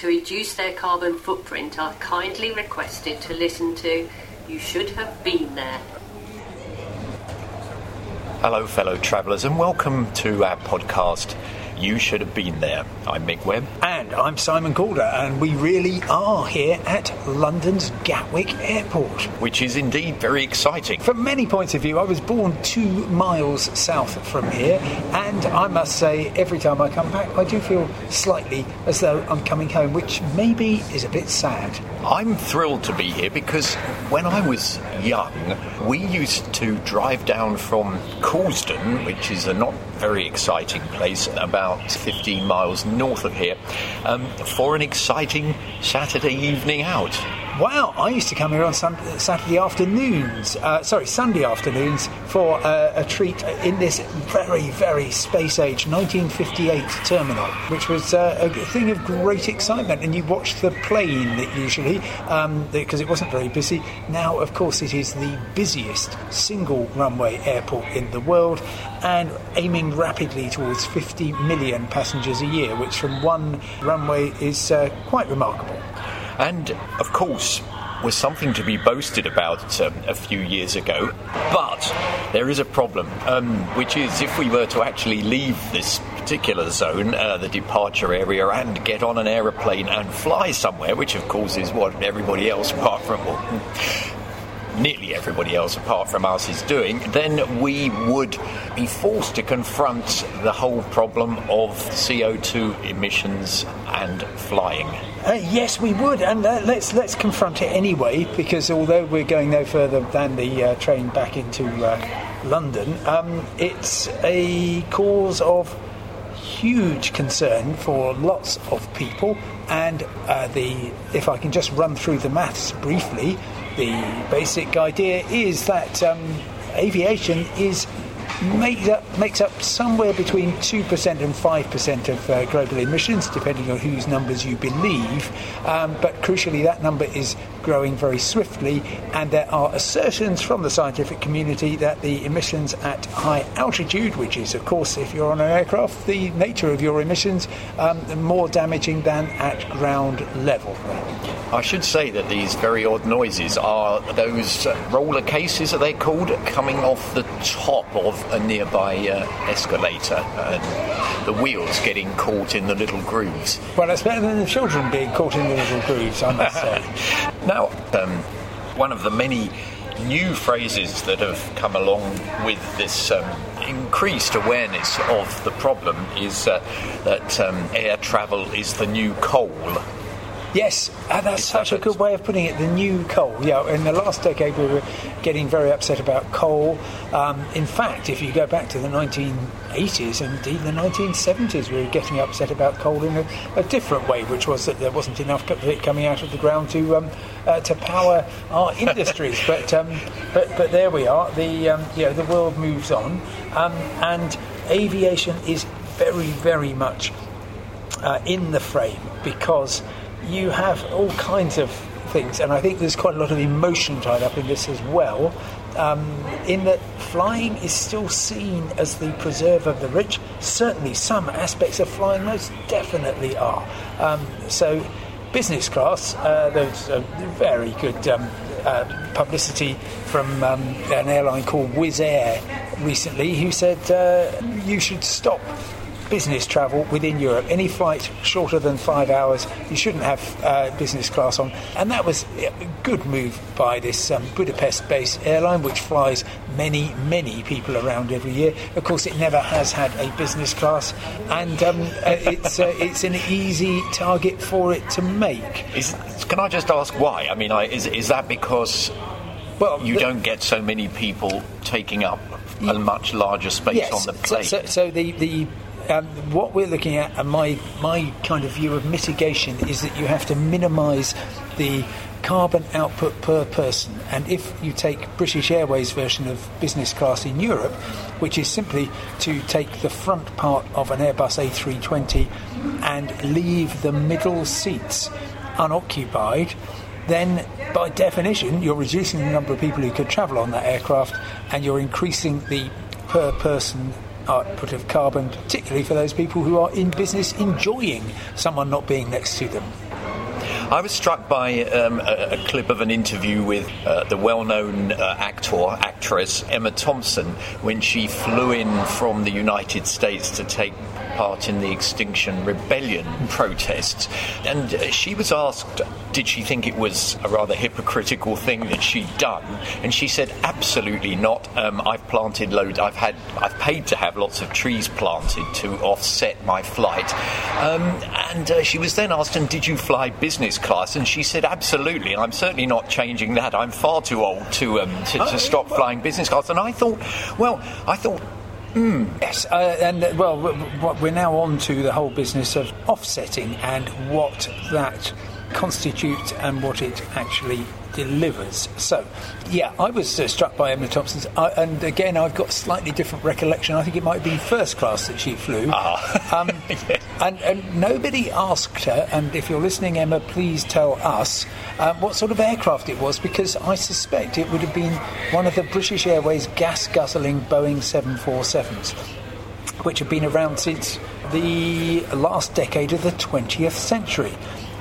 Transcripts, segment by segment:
To reduce their carbon footprint are kindly requested to listen to You Should Have Been There. Hello, fellow travellers, and welcome to our podcast you should have been there. I'm Mick Webb. And I'm Simon Calder, and we really are here at London's Gatwick Airport. Which is indeed very exciting. From many points of view, I was born two miles south from here, and I must say, every time I come back, I do feel slightly as though I'm coming home, which maybe is a bit sad. I'm thrilled to be here because when I was young, we used to drive down from Coulsdon, which is a not very exciting place, about 15 miles north of here, um, for an exciting Saturday evening out. Wow, I used to come here on Saturday afternoons, uh, sorry, Sunday afternoons for uh, a treat in this very, very space age 1958 terminal, which was uh, a thing of great excitement. And you watched the plane that usually because um, it wasn't very busy. Now, of course, it is the busiest single runway airport in the world and aiming rapidly towards 50 million passengers a year, which from one runway is uh, quite remarkable. And of course, was something to be boasted about um, a few years ago. But there is a problem, um, which is if we were to actually leave this particular zone, uh, the departure area, and get on an aeroplane and fly somewhere, which of course is what everybody else, apart from nearly everybody else apart from us is doing, then we would be forced to confront the whole problem of CO2 emissions and flying. Uh, yes, we would, and uh, let's let's confront it anyway. Because although we're going no further than the uh, train back into uh, London, um, it's a cause of huge concern for lots of people. And uh, the if I can just run through the maths briefly, the basic idea is that um, aviation is makes up, makes up somewhere between 2% and 5% of uh, global emissions, depending on whose numbers you believe. Um, but crucially, that number is growing very swiftly, and there are assertions from the scientific community that the emissions at high altitude, which is, of course, if you're on an aircraft, the nature of your emissions, um, more damaging than at ground level. I should say that these very odd noises are those roller cases, are they called, coming off the top of a nearby uh, escalator and the wheels getting caught in the little grooves. Well, it's better than the children being caught in the little grooves, I must say. Now, um, one of the many new phrases that have come along with this um, increased awareness of the problem is uh, that um, air travel is the new coal. Yes, uh, that's such a good way of putting it. The new coal. Yeah, in the last decade we were getting very upset about coal. Um, in fact, if you go back to the 1980s and indeed the 1970s, we were getting upset about coal in a, a different way, which was that there wasn't enough of it coming out of the ground to um, uh, to power our industries. but, um, but but there we are. The um, you know the world moves on, um, and aviation is very very much uh, in the frame because you have all kinds of things, and I think there's quite a lot of emotion tied up in this as well. Um, in that flying is still seen as the preserve of the rich. Certainly, some aspects of flying most definitely are. Um, so, business class, uh, there's a very good um, uh, publicity from um, an airline called Wizz Air recently, who said uh, you should stop business travel within Europe. Any flight shorter than five hours, you shouldn't have uh, business class on. And that was a good move by this um, Budapest based airline, which flies many, many people around every year. Of course, it never has had a business class, and um, uh, it's, uh, it's an easy target for it to make. Is, can I just ask why? I mean, I, is, is that because well, you the, don't get so many people taking up a much larger space yes, on the plane. So, so the, the um, what we're looking at, and my my kind of view of mitigation is that you have to minimise the carbon output per person. And if you take British Airways' version of business class in Europe, which is simply to take the front part of an Airbus A320 and leave the middle seats unoccupied, then by definition you're reducing the number of people who could travel on that aircraft and you're increasing the per person output of carbon, particularly for those people who are in business enjoying someone not being next to them. I was struck by um, a, a, clip of an interview with uh, the well known uh, actor, actress Emma Thompson when she flew in from the United States to take part in the Extinction Rebellion protests. And uh, she was asked, did she think it was a rather hypocritical thing that she'd done? And she said, absolutely not. Um, I've planted loads, I've had, I've paid to have lots of trees planted to offset my flight. Um, and uh, she was then asked, and did you fly business class? And she said, absolutely. I'm certainly not changing that. I'm far too old to, um, to, to stop flying business class. And I thought, well, I thought Mm. Yes, uh, and uh, well, we're now on to the whole business of offsetting and what that constitutes and what it actually delivers. So, yeah, I was uh, struck by Emma Thompson's, and again, I've got a slightly different recollection. I think it might have been first class that she flew. Ah. um, and, and, nobody asked her, and if you're listening, Emma, please tell us uh, what sort of aircraft it was, because I suspect it would have been one of the British Airways gas guzzling Boeing 747s, which have been around since the last decade of the 20th century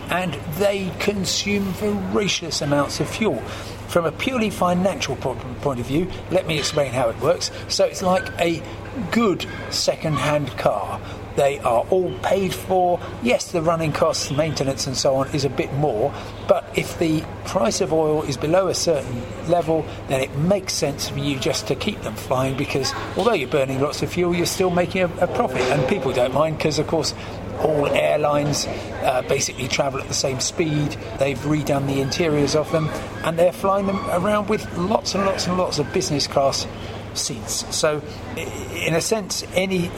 and they consume voracious amounts of fuel. From a purely financial point of view, let me explain how it works. So it's like a good second hand car. They are all paid for. Yes, the running costs, maintenance, and so on is a bit more, but if the price of oil is below a certain level, then it makes sense for you just to keep them flying because although you're burning lots of fuel, you're still making a, a profit. And people don't mind because, of course, all airlines uh, basically travel at the same speed. They've redone the interiors of them, and they're flying them around with lots and lots and lots of business class seats. So, in a sense, any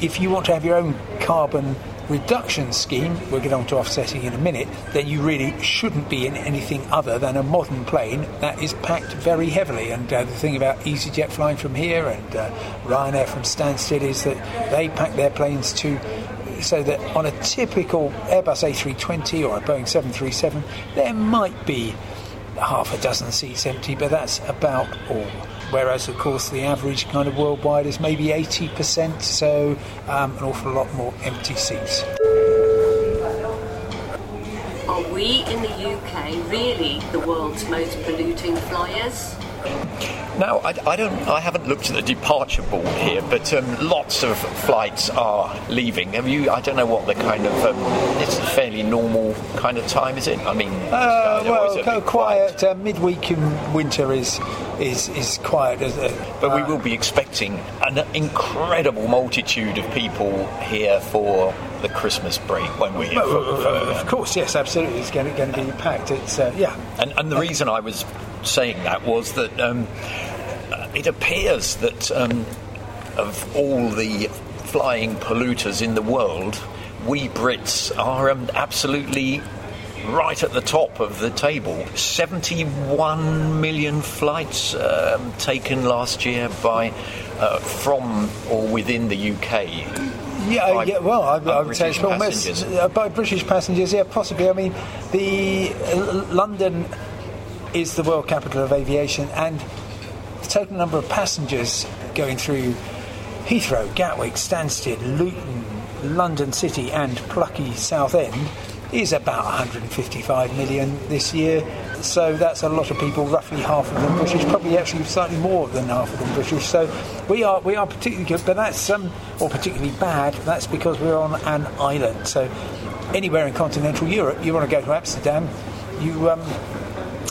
if you want to have your own carbon reduction scheme, we'll get on to offsetting in a minute, then you really shouldn't be in anything other than a modern plane that is packed very heavily. And uh, the thing about EasyJet flying from here and uh, Ryanair from Stansted is that they pack their planes to so that on a typical Airbus A320 or a Boeing 737, there might be half a dozen seats empty, but that's about all. Whereas, of course, the average kind of worldwide is maybe 80%, so um, an awful lot more empty seats. Are we in the UK really the world's most polluting flyers? No, I, I, don't. I haven't looked at the departure board here, but um, lots of flights are leaving. Have you? I don't know what the kind of. Um, it's a fairly normal kind of time, is it? I mean, uh, well, quiet. quiet. Uh, midweek in winter is is is quiet. isn't it? but we will be expecting an incredible multitude of people here for the Christmas break when we. Well, of course, yes, absolutely. It's going to, going to be packed. It's uh, yeah. And, and the reason I was saying that was that um, it appears that um, of all the flying polluters in the world, we Brits are um, absolutely right at the top of the table. 71 million flights um, taken last year by uh, from or within the UK. Yeah, yeah. Well, I, I would say it's almost uh, by British passengers. Yeah, possibly. I mean, the uh, London is the world capital of aviation, and the total number of passengers going through Heathrow, Gatwick, Stansted, Luton, London City, and plucky Southend is about 155 million this year. So that's a lot of people, roughly half of them British, probably actually slightly more than half of them British. So we are we are particularly good, but that's um, or particularly bad. That's because we're on an island. So anywhere in continental Europe, you want to go to Amsterdam, you um,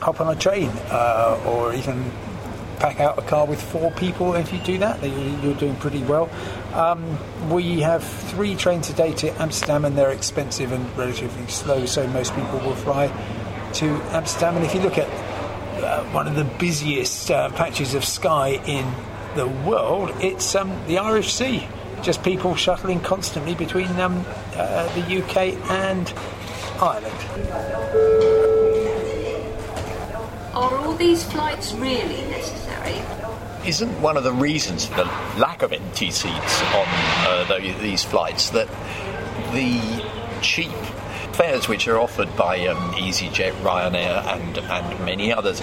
hop on a train uh, or even pack out a car with four people. If you do that, you're doing pretty well. Um, we have three trains a day to Amsterdam, and they're expensive and relatively slow, so most people will fly to Amsterdam. And if you look at uh, one of the busiest uh, patches of sky in the world, it's um, the Irish Sea. Just people shuttling constantly between um, uh, the UK and Ireland. Are all these flights really necessary? Isn't one of the reasons for the lack of empty seats on uh, these flights that the cheap fares which are offered by um, EasyJet, Ryanair, and, and many others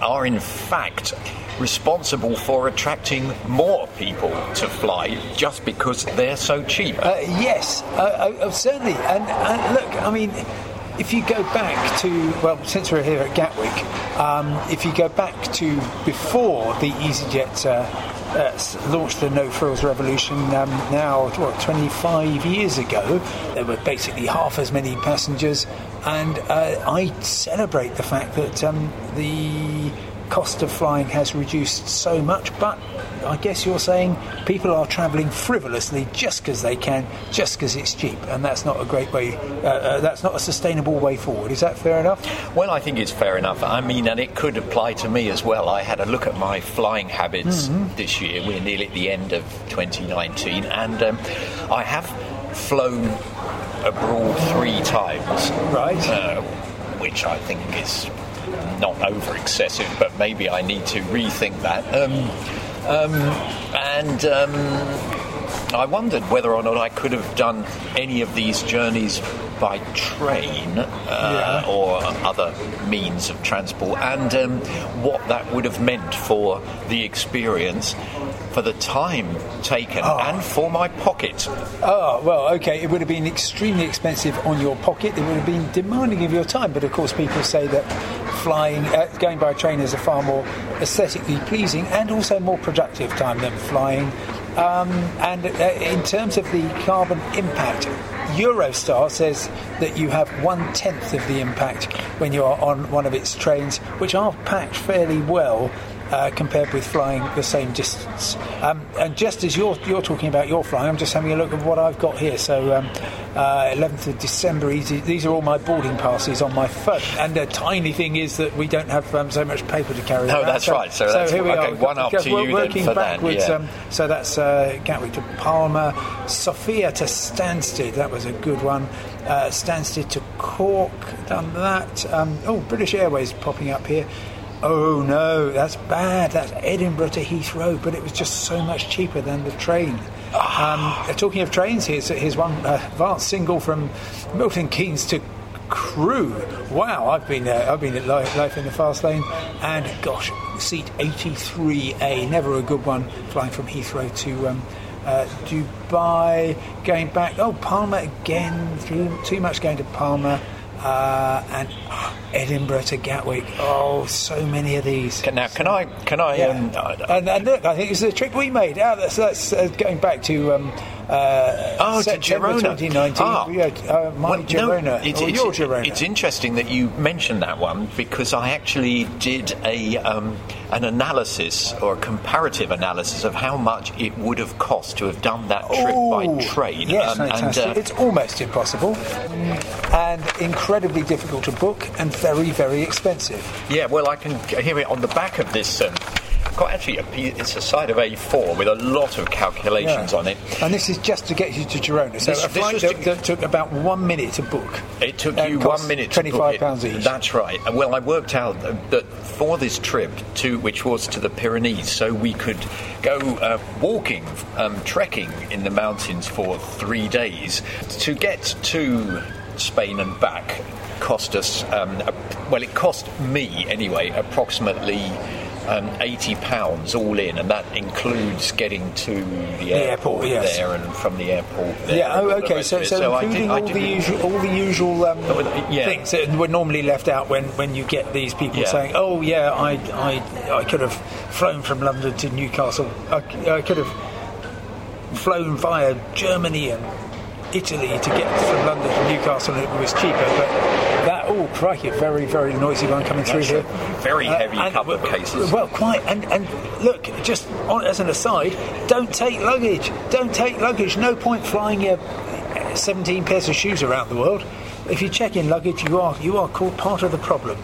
are in fact responsible for attracting more people to fly just because they're so cheap. Uh, yes, uh, uh, certainly. And, and look, I mean, if you go back to, well, since we're here at Gatwick, um, if you go back to before the EasyJet uh, uh, launched the no frills revolution um, now, what, 25 years ago, there were basically half as many passengers. And uh, I celebrate the fact that um, the cost of flying has reduced so much, but I guess you're saying people are travelling frivolously just because they can, just because it's cheap, and that's not a great way. Uh, uh, that's not a sustainable way forward. Is that fair enough? Well, I think it's fair enough. I mean, and it could apply to me as well. I had a look at my flying habits mm-hmm. this year. We're nearly at the end of 2019, and um, I have flown abroad three times. Right. Uh, which I think is not over excessive, but maybe I need to rethink that. Um, um, and um, I wondered whether or not I could have done any of these journeys by train uh, yeah. or other means of transport, and um, what that would have meant for the experience for the time taken oh. and for my pocket. Oh, well, okay. It would have been extremely expensive on your pocket. It would have been demanding of your time. But of course, people say that flying, uh, going by train is a far more aesthetically pleasing and also more productive time than flying. Um, and uh, in terms of the carbon impact, Eurostar says that you have one tenth of the impact when you are on one of its trains, which are packed fairly well uh, compared with flying the same distance. Um, and just as you're, you're talking about your flying, I'm just having a look at what I've got here. So, um, uh, 11th of December, easy, these are all my boarding passes on my phone. And the tiny thing is that we don't have um, so much paper to carry. No, around. that's so, right. So, so that's here we okay, are. One up to you working then backwards. yeah. Um, so that's uh, Gatwick to Palma, Sofia to Stansted. That was a good one. Uh, Stansted to Cork, done that. Um, oh, British Airways popping up here. Oh no, that's bad. That's Edinburgh to Heathrow, but it was just so much cheaper than the train. Um, talking of trains, here's, here's one uh, advanced single from Milton Keynes to Crewe. Wow, I've been uh, I've been at life, life, in the fast lane, and gosh, seat 83A, never a good one, flying from Heathrow to um, uh, Dubai, going back. Oh, Palma again. Too, too much going to Palma uh, and Edinburgh to Gatwick. Oh, so many of these. Now, can I? Can I? Yeah. Um, and, and, look, I think it's a trick we made. Yeah, that's, that's uh, going back to. Um, uh, oh, September to Girona. 2019. Ah. Yeah, uh, my well, Girona. No, it's, or it's, your Girona. It's interesting that you mentioned that one because I actually did a um, an analysis or a comparative analysis of how much it would have cost to have done that trip Ooh, by train. Yes, um, fantastic. And, uh, it's almost impossible and incredibly difficult to book and very, very expensive. Yeah, well, I can hear it on the back of this. Um, quite actually a, it's a side of A4 with a lot of calculations yeah. on it. And this is just to get you to Girona. So this, a flight that, to, that, took about one minute to book. It took you one minute to Twenty-five pounds each. That's right. Well, I worked out that for this trip to which was to the Pyrenees, so we could go uh, walking, um, trekking in the mountains for three days to get to Spain and back cost us um, a, well it cost me anyway approximately um, eighty pounds all in, and that includes getting to the, the airport, airport yes. there and from the airport. There yeah. Oh, okay. So, so, so, including did, all, the usual, all the usual um, yeah. things that were normally left out when, when you get these people yeah. saying, "Oh, yeah, I, I I could have flown from London to Newcastle. I, I could have flown via Germany and Italy to get from London to Newcastle and it was cheaper, but oh, crikey, a very, very noisy one coming through here. Very uh, heavy and, couple of cases. Well, quite. And, and look, just on, as an aside, don't take luggage. Don't take luggage. No point flying your 17 pairs of shoes around the world. If you check in luggage, you are you are called part of the problem.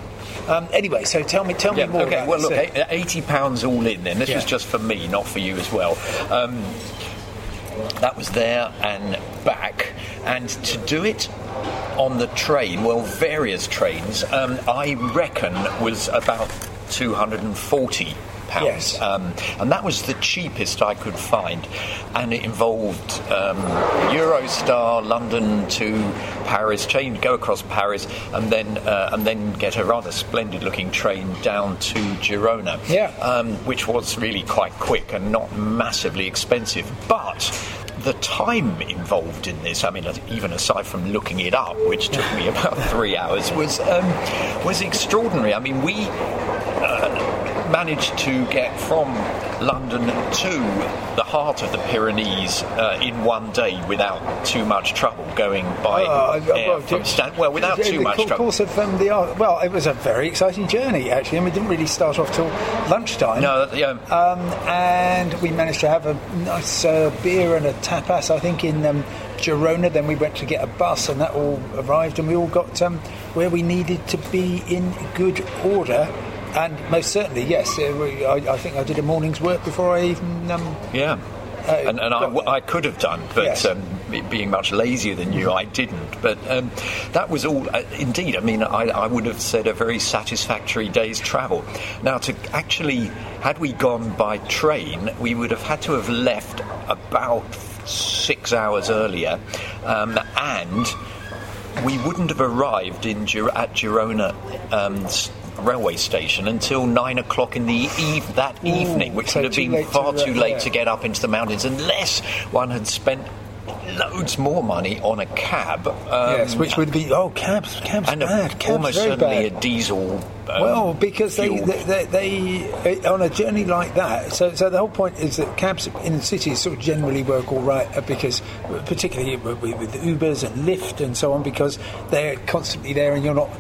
Um, anyway, so tell me, tell yeah, me more. Okay, well, look, eighty pounds all in. Then this yeah. was just for me, not for you as well. Um, that was there and back. And to do it on the train, well, various trains, um, I reckon was about 240 pounds, Yes. um, and that was the cheapest I could find, and it involved um, Eurostar London to Paris, change, go across Paris, and then uh, and then get a rather splendid-looking train down to Girona, Yeah. um, which was really quite quick and not massively expensive, but. The time involved in this, I mean, even aside from looking it up, which took me about three hours, was um, was extraordinary. I mean, we managed to get from London to the heart of the Pyrenees uh, in one day without too much trouble going by Uh, well, from Stan- well, without too much trouble. course of um, the well, it was a very exciting journey actually, and we didn't really start off till lunchtime. No, yeah, Um, and we managed to have a nice uh, beer and a tapas, I think, in um, Girona. Then we went to get a bus, and that all arrived, and we all got um, where we needed to be in good order. And most certainly, yes, I, I think I did a morning's work before I even. Um, yeah. Uh, and and I, I could have done, but Yes. um, being much lazier than you, I didn't. But um, that was all. Uh, indeed, I mean, I, I would have said a very satisfactory day's travel. Now, to actually, had we gone by train, we would have had to have left about six hours earlier, um, and we wouldn't have arrived in Gir- at Girona. Um, Railway station until nine o'clock in the eve that evening, which so would have been far too late yeah. to get up into the mountains unless one had spent loads more money on a cab. Um, yes, which would be oh cabs, cabs and a- bad, cabs almost certainly bad. a diesel. Um, Well, because they, they, they, they on a journey like that. So, so the whole point is that cabs in the cities sort of generally work all right uh, because, particularly with, with Ubers and Lyft and so on, because they're constantly there and you're not.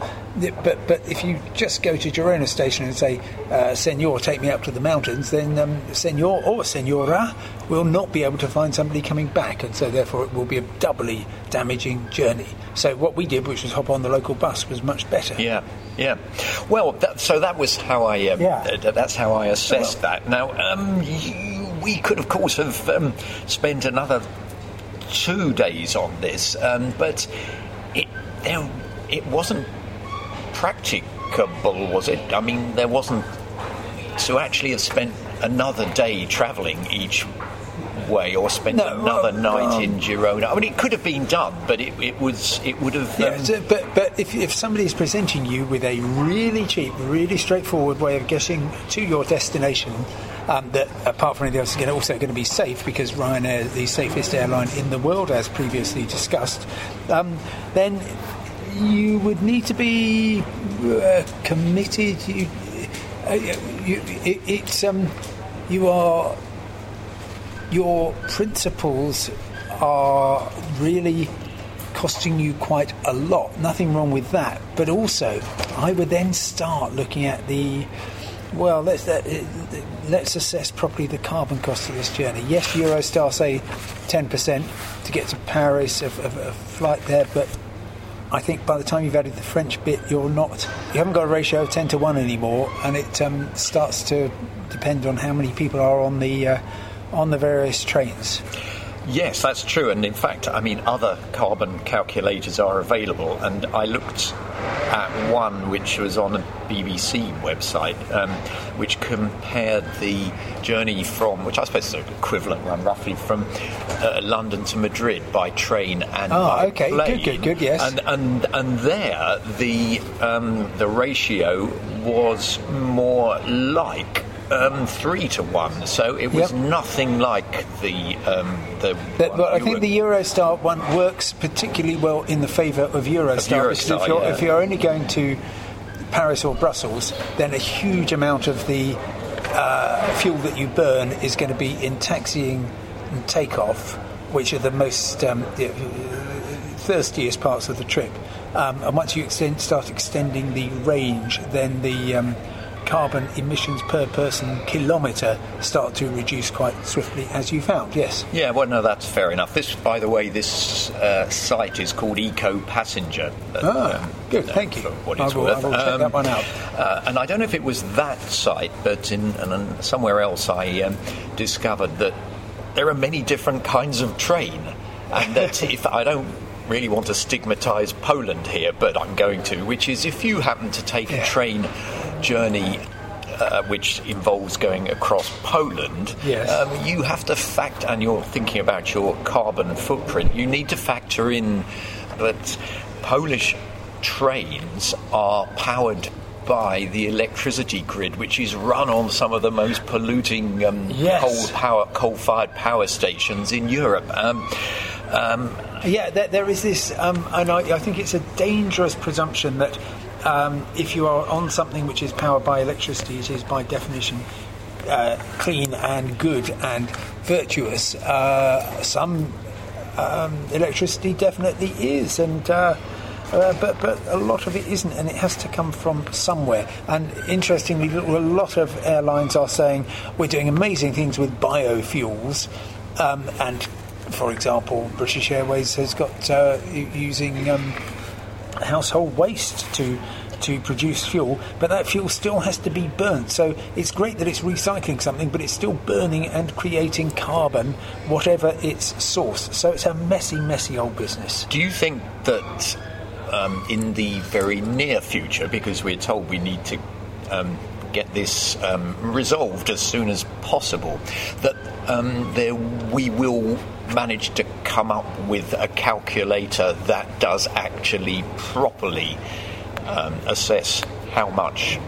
But but if you just go to Girona station and say, uh, "Senor, take me up to the mountains," then um, Senor or Senora will not be able to find somebody coming back, and so therefore it will be a doubly damaging journey. So what we did, which was hop on the local bus, was much better. Yeah, yeah. Well, that, so that was how I. Um, Yeah. th- that's how I assessed that. Now, um, you, we could, of course, have um, spent another two days on this, um, but it there, it wasn't practicable, was it? I mean, there wasn't to actually have spent another day travelling each way or spent No, another well, night um, in Girona. I mean, it could have been done, but it, it was it would have. Yeah, um, so- but but if, if somebody is presenting you with a really cheap, really straightforward way of getting to your destination, um, that apart from anything else is also going to be safe because Ryanair is the safest airline in the world, as previously discussed, um, then you would need to be uh, committed. You, uh, you, it, it's um, you are your principles are really costing you quite a lot. Nothing wrong with that. But also, I would then start looking at the well. Let's uh, let's assess properly the carbon cost of this journey. Yes, Eurostar say ten percent to get to Paris, of, a, a flight there, but I think by the time you've added the French bit, you're not. You haven't got a ratio of ten to one anymore, and it um, starts to depend on how many people are on the uh, on the various trains. Yes, that's true. And in fact, I mean, other carbon calculators are available. And I looked at one which was on a BBC website, um, which compared the journey from, which I suppose is an equivalent one, roughly from uh, London to Madrid by train and Oh, by okay. Good, good, good, yes. And and and there the um, the ratio was more like. Um, three to one, so it was Yep. nothing like the um, the. But, but I think the Eurostar one works particularly well in the favour of Eurostar. because Eurostar, if, you're, yeah. if you're only going to Paris or Brussels, then a huge amount of the uh, fuel that you burn is going to be in taxiing and takeoff, which are the most um, the, thirstiest parts of the trip. Um, and once you extend, start extending the range, then the um, carbon emissions per person kilometre start to reduce quite swiftly, as you found. Yes. Yeah, well, no, that's fair enough. This, by the way, this uh, site is called Eco Passenger. uh, Ah, good, thank you. For what I it's will- worth. I will check that one out. Uh, and I don't know if it was that site, but in somewhere else, I um, discovered that there are many different kinds of train, and that if I don't really want to stigmatise Poland here, but I'm going to, which is if you happen to take Yeah. a train journey uh, which involves going across Poland, Yes. um, you have to factor, and you're thinking about your carbon footprint, you need to factor in that Polish trains are powered by the electricity grid, which is run on some of the most polluting um, Yes. coal power, coal-fired power stations in Europe. Um, um, Yeah, there, there is this, um, and I, I think it's a dangerous presumption that um, if you are on something which is powered by electricity, it is by definition uh, clean and good and virtuous. Uh, some um, electricity definitely is, and uh, uh, but but a lot of it isn't, and it has to come from somewhere. And interestingly, a lot of airlines are saying we're doing amazing things with biofuels, um, and for example, British Airways has got uh, using um, household waste to to produce fuel, but that fuel still has to be burnt. So it's great that it's recycling something, but it's still burning and creating carbon, whatever its source. So it's a messy, messy old business. Do you think that um, in the very near future, because we're told we need to um, get this um, resolved as soon as possible, that um, there we will manage to come up with a calculator that does actually properly um, assess how much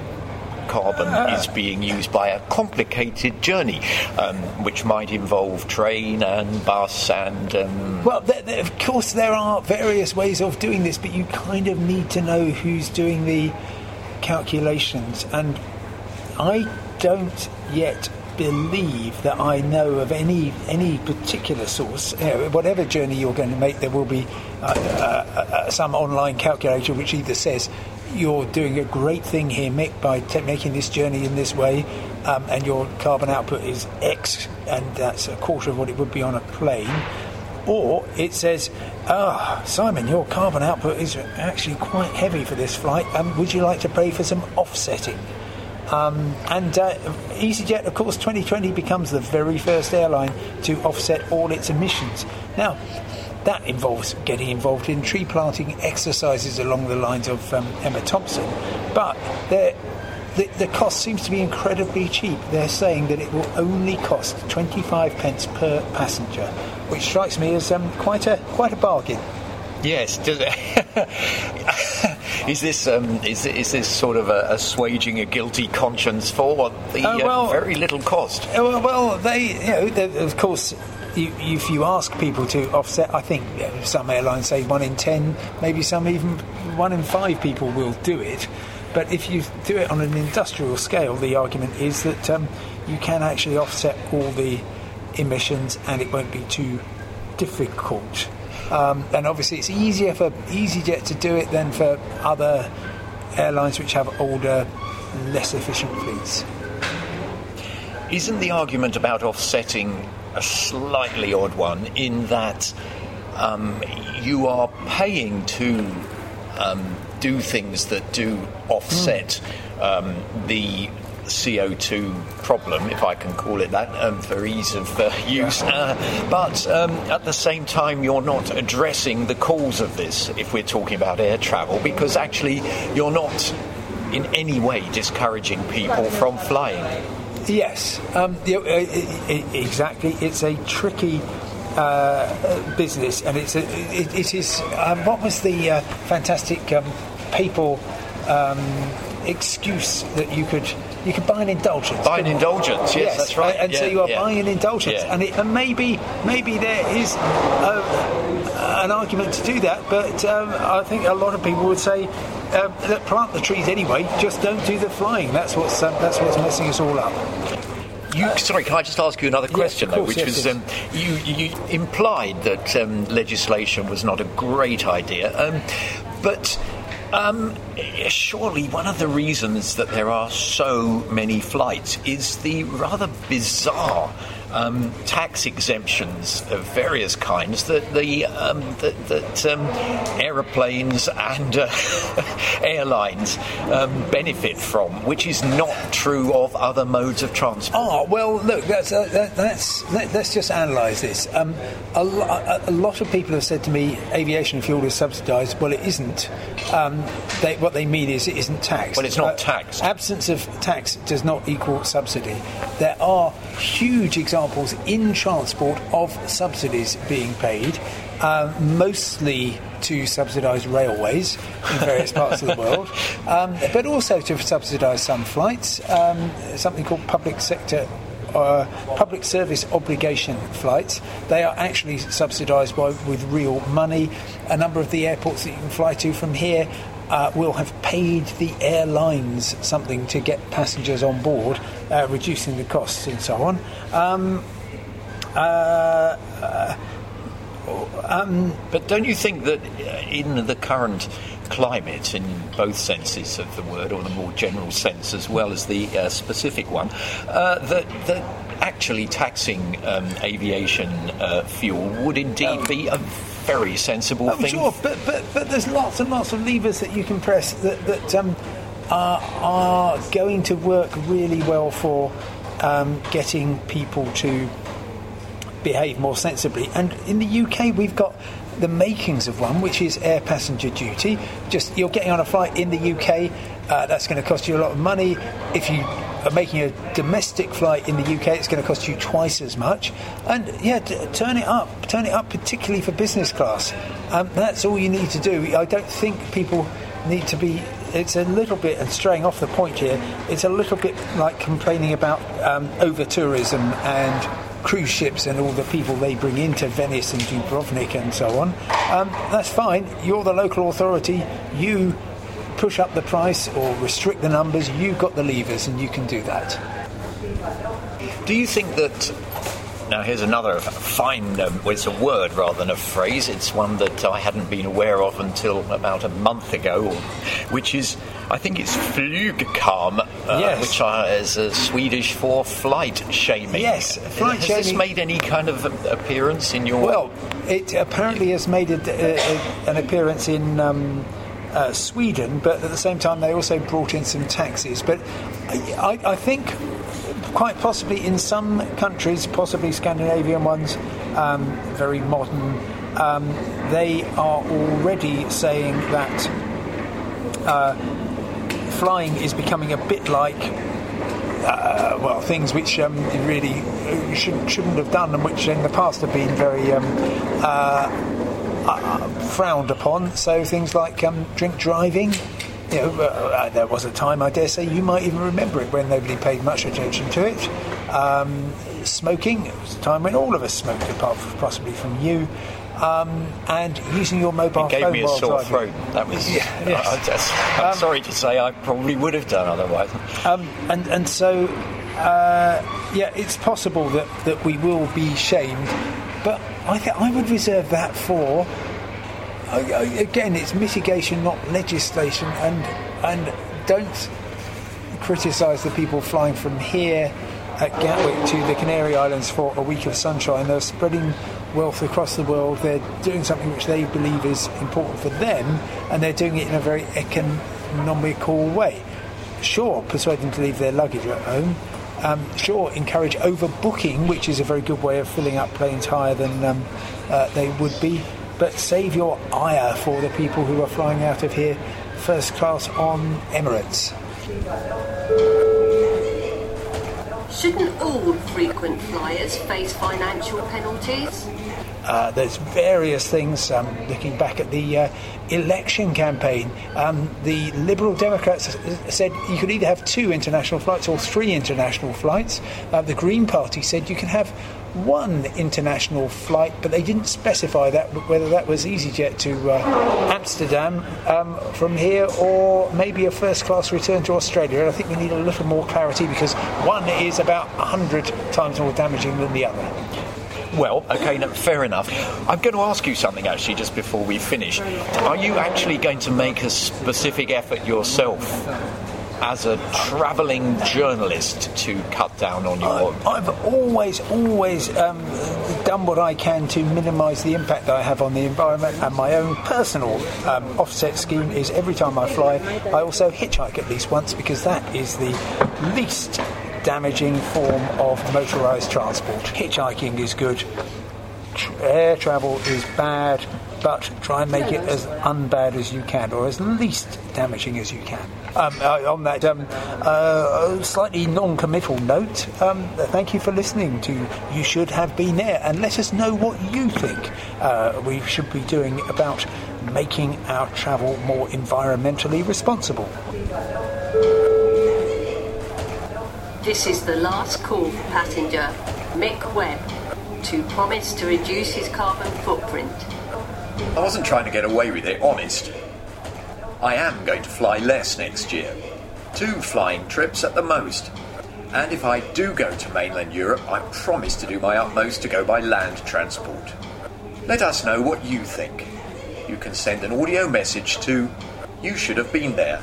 carbon is being used by a complicated journey, um, which might involve train and bus and um, Well, there, there, of course, there are various ways of doing this, but you kind of need to know who's doing the calculations. And I don't yet believe that I know of any any particular source. Whatever journey you're going to make, there will be uh, uh, uh, some online calculator which either says you're doing a great thing here, Mick, by t- making this journey in this way, um, and your carbon output is X, and that's a quarter of what it would be on a plane. Or it says, ah, Simon, your carbon output is actually quite heavy for this flight. Um, would you like to pay for some offsetting? Um, and uh, EasyJet, of course, 2020 becomes the very first airline to offset all its emissions. Now, that involves getting involved in tree planting exercises along the lines of um, Emma Thompson, but they're- the, the cost seems to be incredibly cheap. They're saying that it will only cost 25 pence per passenger, which strikes me as um, quite a quite a bargain. Yes. Does is this um, is, is this sort of a, assuaging a guilty conscience for the Oh, well- uh, very little cost? Uh, Well, well they, you know, of course, you, if you ask people to offset, I think you know, some airlines say one in ten, maybe some even one in five people will do it. But if you do it on an industrial scale, the argument is that um, you can actually offset all the emissions, and it won't be too difficult. Um, and obviously, it's easier for EasyJet to do it than for other airlines which have older, less efficient fleets. Isn't the argument about offsetting a slightly odd one in that um, you are paying to um, do things that do offset um, the CO2 problem, if I can call it that, um, for ease of uh, use. Uh, but um, at the same time, you're not addressing the cause of this if we're talking about air travel, because actually you're not in any way discouraging people from flying. Yes, um, uh, exactly. It's a tricky uh, uh, business, and it's a, it, it is. Um, what was the uh, fantastic um, papal um, excuse that you could you can buy an indulgence? Buy an indulgence, yes, that's right. And, and so you are yeah. buying an indulgence, Yeah. and, it, and maybe maybe there is uh, an argument to do that, but um, I think a lot of people would say. Um, that plant the trees anyway. Just don't do the flying. That's what's um, that's what's messing us all up. You, sorry, can I just ask you another question, of though, course, which yes, was yes. um, you, you implied that um, legislation was not a great idea, um, but um, surely one of the reasons that there are so many flights is the rather bizarre um, tax exemptions of various kinds that the um, that, that um, aeroplanes and uh, airlines um, benefit from, which is not true of other modes of transport. Oh well, look, that's uh, that, that's let, us just analyse this. Um, a, lo- a, lot of people have said to me, aviation fuel is subsidised. Well, it isn't. Um, they, what they mean is it isn't taxed. Well, it's not uh, taxed. Absence of tax does not equal subsidy. There are huge examples in transport of subsidies being paid, uh, mostly to subsidise railways in various parts of the world, um, but also to subsidise some flights, um, something called public sector uh, public service obligation flights. They are actually subsidised by with real money. A number of the airports that you can fly to from here uh, will have paid the airlines something to get passengers on board, uh, reducing the costs and so on. Um, uh, uh um, but don't you think that uh, in the current climate, in both senses of the word, or the more general sense as well as the uh, specific one, that that actually taxing um, aviation fuel would indeed be a very sensible oh, thing. Sure, but, but, but there's lots and lots of levers that you can press that, that um, are, are going to work really well for um, getting people to behave more sensibly. And in the UK, we've got the makings of one, which is air passenger duty. Just you're getting on a flight in the UK, uh, that's going to cost you a lot of money. If you making a domestic flight in the UK, it's going to cost you twice as much. And yeah, t- turn it up, turn it up, particularly for business class. Um, that's all you need to do. I don't think people need to be. It's a little bit, and straying off the point here, it's a little bit like complaining about um, over tourism and cruise ships and all the people they bring into Venice and Dubrovnik and so on. Um, that's fine. You're the local authority. You push up the price or restrict the numbers. You've got the levers and you can do that. Do you think that now, here's another fine, um, well, it's a word rather than a phrase. It's one that I hadn't been aware of until about a month ago, which is, I think it's flugskam, uh, yes. which is uh, Swedish for flight shaming. Yes, flight has shaming. this made any kind of appearance in your. Well, it apparently has made a, a, an appearance in. Um, uh, Sweden, but at the same time they also brought in some taxes. But I, I think quite possibly in some countries, possibly Scandinavian ones, um, very modern, um, they are already saying that uh, flying is becoming a bit like. Uh, well, things which um, really should, shouldn't have done, and which in the past have been very um, uh, uh, frowned upon. So things like um, drink driving, you know, uh, uh, there was a time, I dare say, you might even remember it when nobody paid much attention to it. Um, smoking, it was a time when all of us smoked, apart from possibly from you. Um, and using your mobile it gave phone me a sore throat. That was. Yeah, yes. I, am um, sorry to say, I probably would have done otherwise. Um, and and so, uh, yeah, it's possible that that we will be shamed, but I think I would reserve that for uh, uh, again, it's mitigation, not legislation, and and don't criticise the people flying from here at Gatwick to the Canary Islands for a week of sunshine. They're spreading wealth across the world. They're doing something which they believe is important for them, and they're doing it in a very economical way. Sure, persuade them to leave their luggage at home. Um, sure, encourage overbooking, which is a very good way of filling up planes higher than um, uh, they would be but save your ire for the people who are flying out of here first class on Emirates. Shouldn't all frequent flyers face financial penalties? Uh, there's various things. Um, looking back at the uh, election campaign, um, the Liberal Democrats said you could either have two international flights or three international flights. Uh, the Green Party said you can have one international flight, but they didn't specify that whether that was EasyJet to uh, Amsterdam um, from here or maybe a first class return to Australia. And I think we need a little more clarity because one is about 100 times more damaging than the other. Well, okay, no, fair enough. I'm going to ask you something actually just before we finish. Are you actually going to make a specific effort yourself as a travelling journalist to cut down on your? I've always, always um, done what I can to minimise the impact that I have on the environment, and my own personal um, offset scheme is every time I fly, I also hitchhike at least once because that is the least damaging form of motorised transport. Hitchhiking is good. Air travel is bad but try and make it as unbad as you can, or as least damaging as you can. Um, uh, on that um, uh, slightly non-committal note, um, thank you for listening to You Should Have Been There, and let us know what you think uh, we should be doing about making our travel more environmentally responsible. This is the last call for passenger Mick Webb to promise to reduce his carbon footprint I wasn't trying to get away with it, honest. I am going to fly less next year. Two flying trips at the most. And if I do go to mainland Europe, I promise to do my utmost to go by land transport. Let us know what you think. You can send an audio message to You Should Have Been There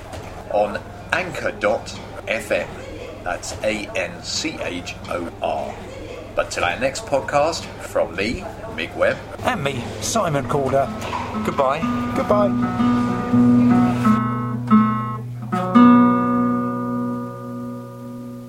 on anchor.fm. That's A N C H O R. But till our next podcast, from me, Mick Webb. And me, Simon Calder. Goodbye. Goodbye.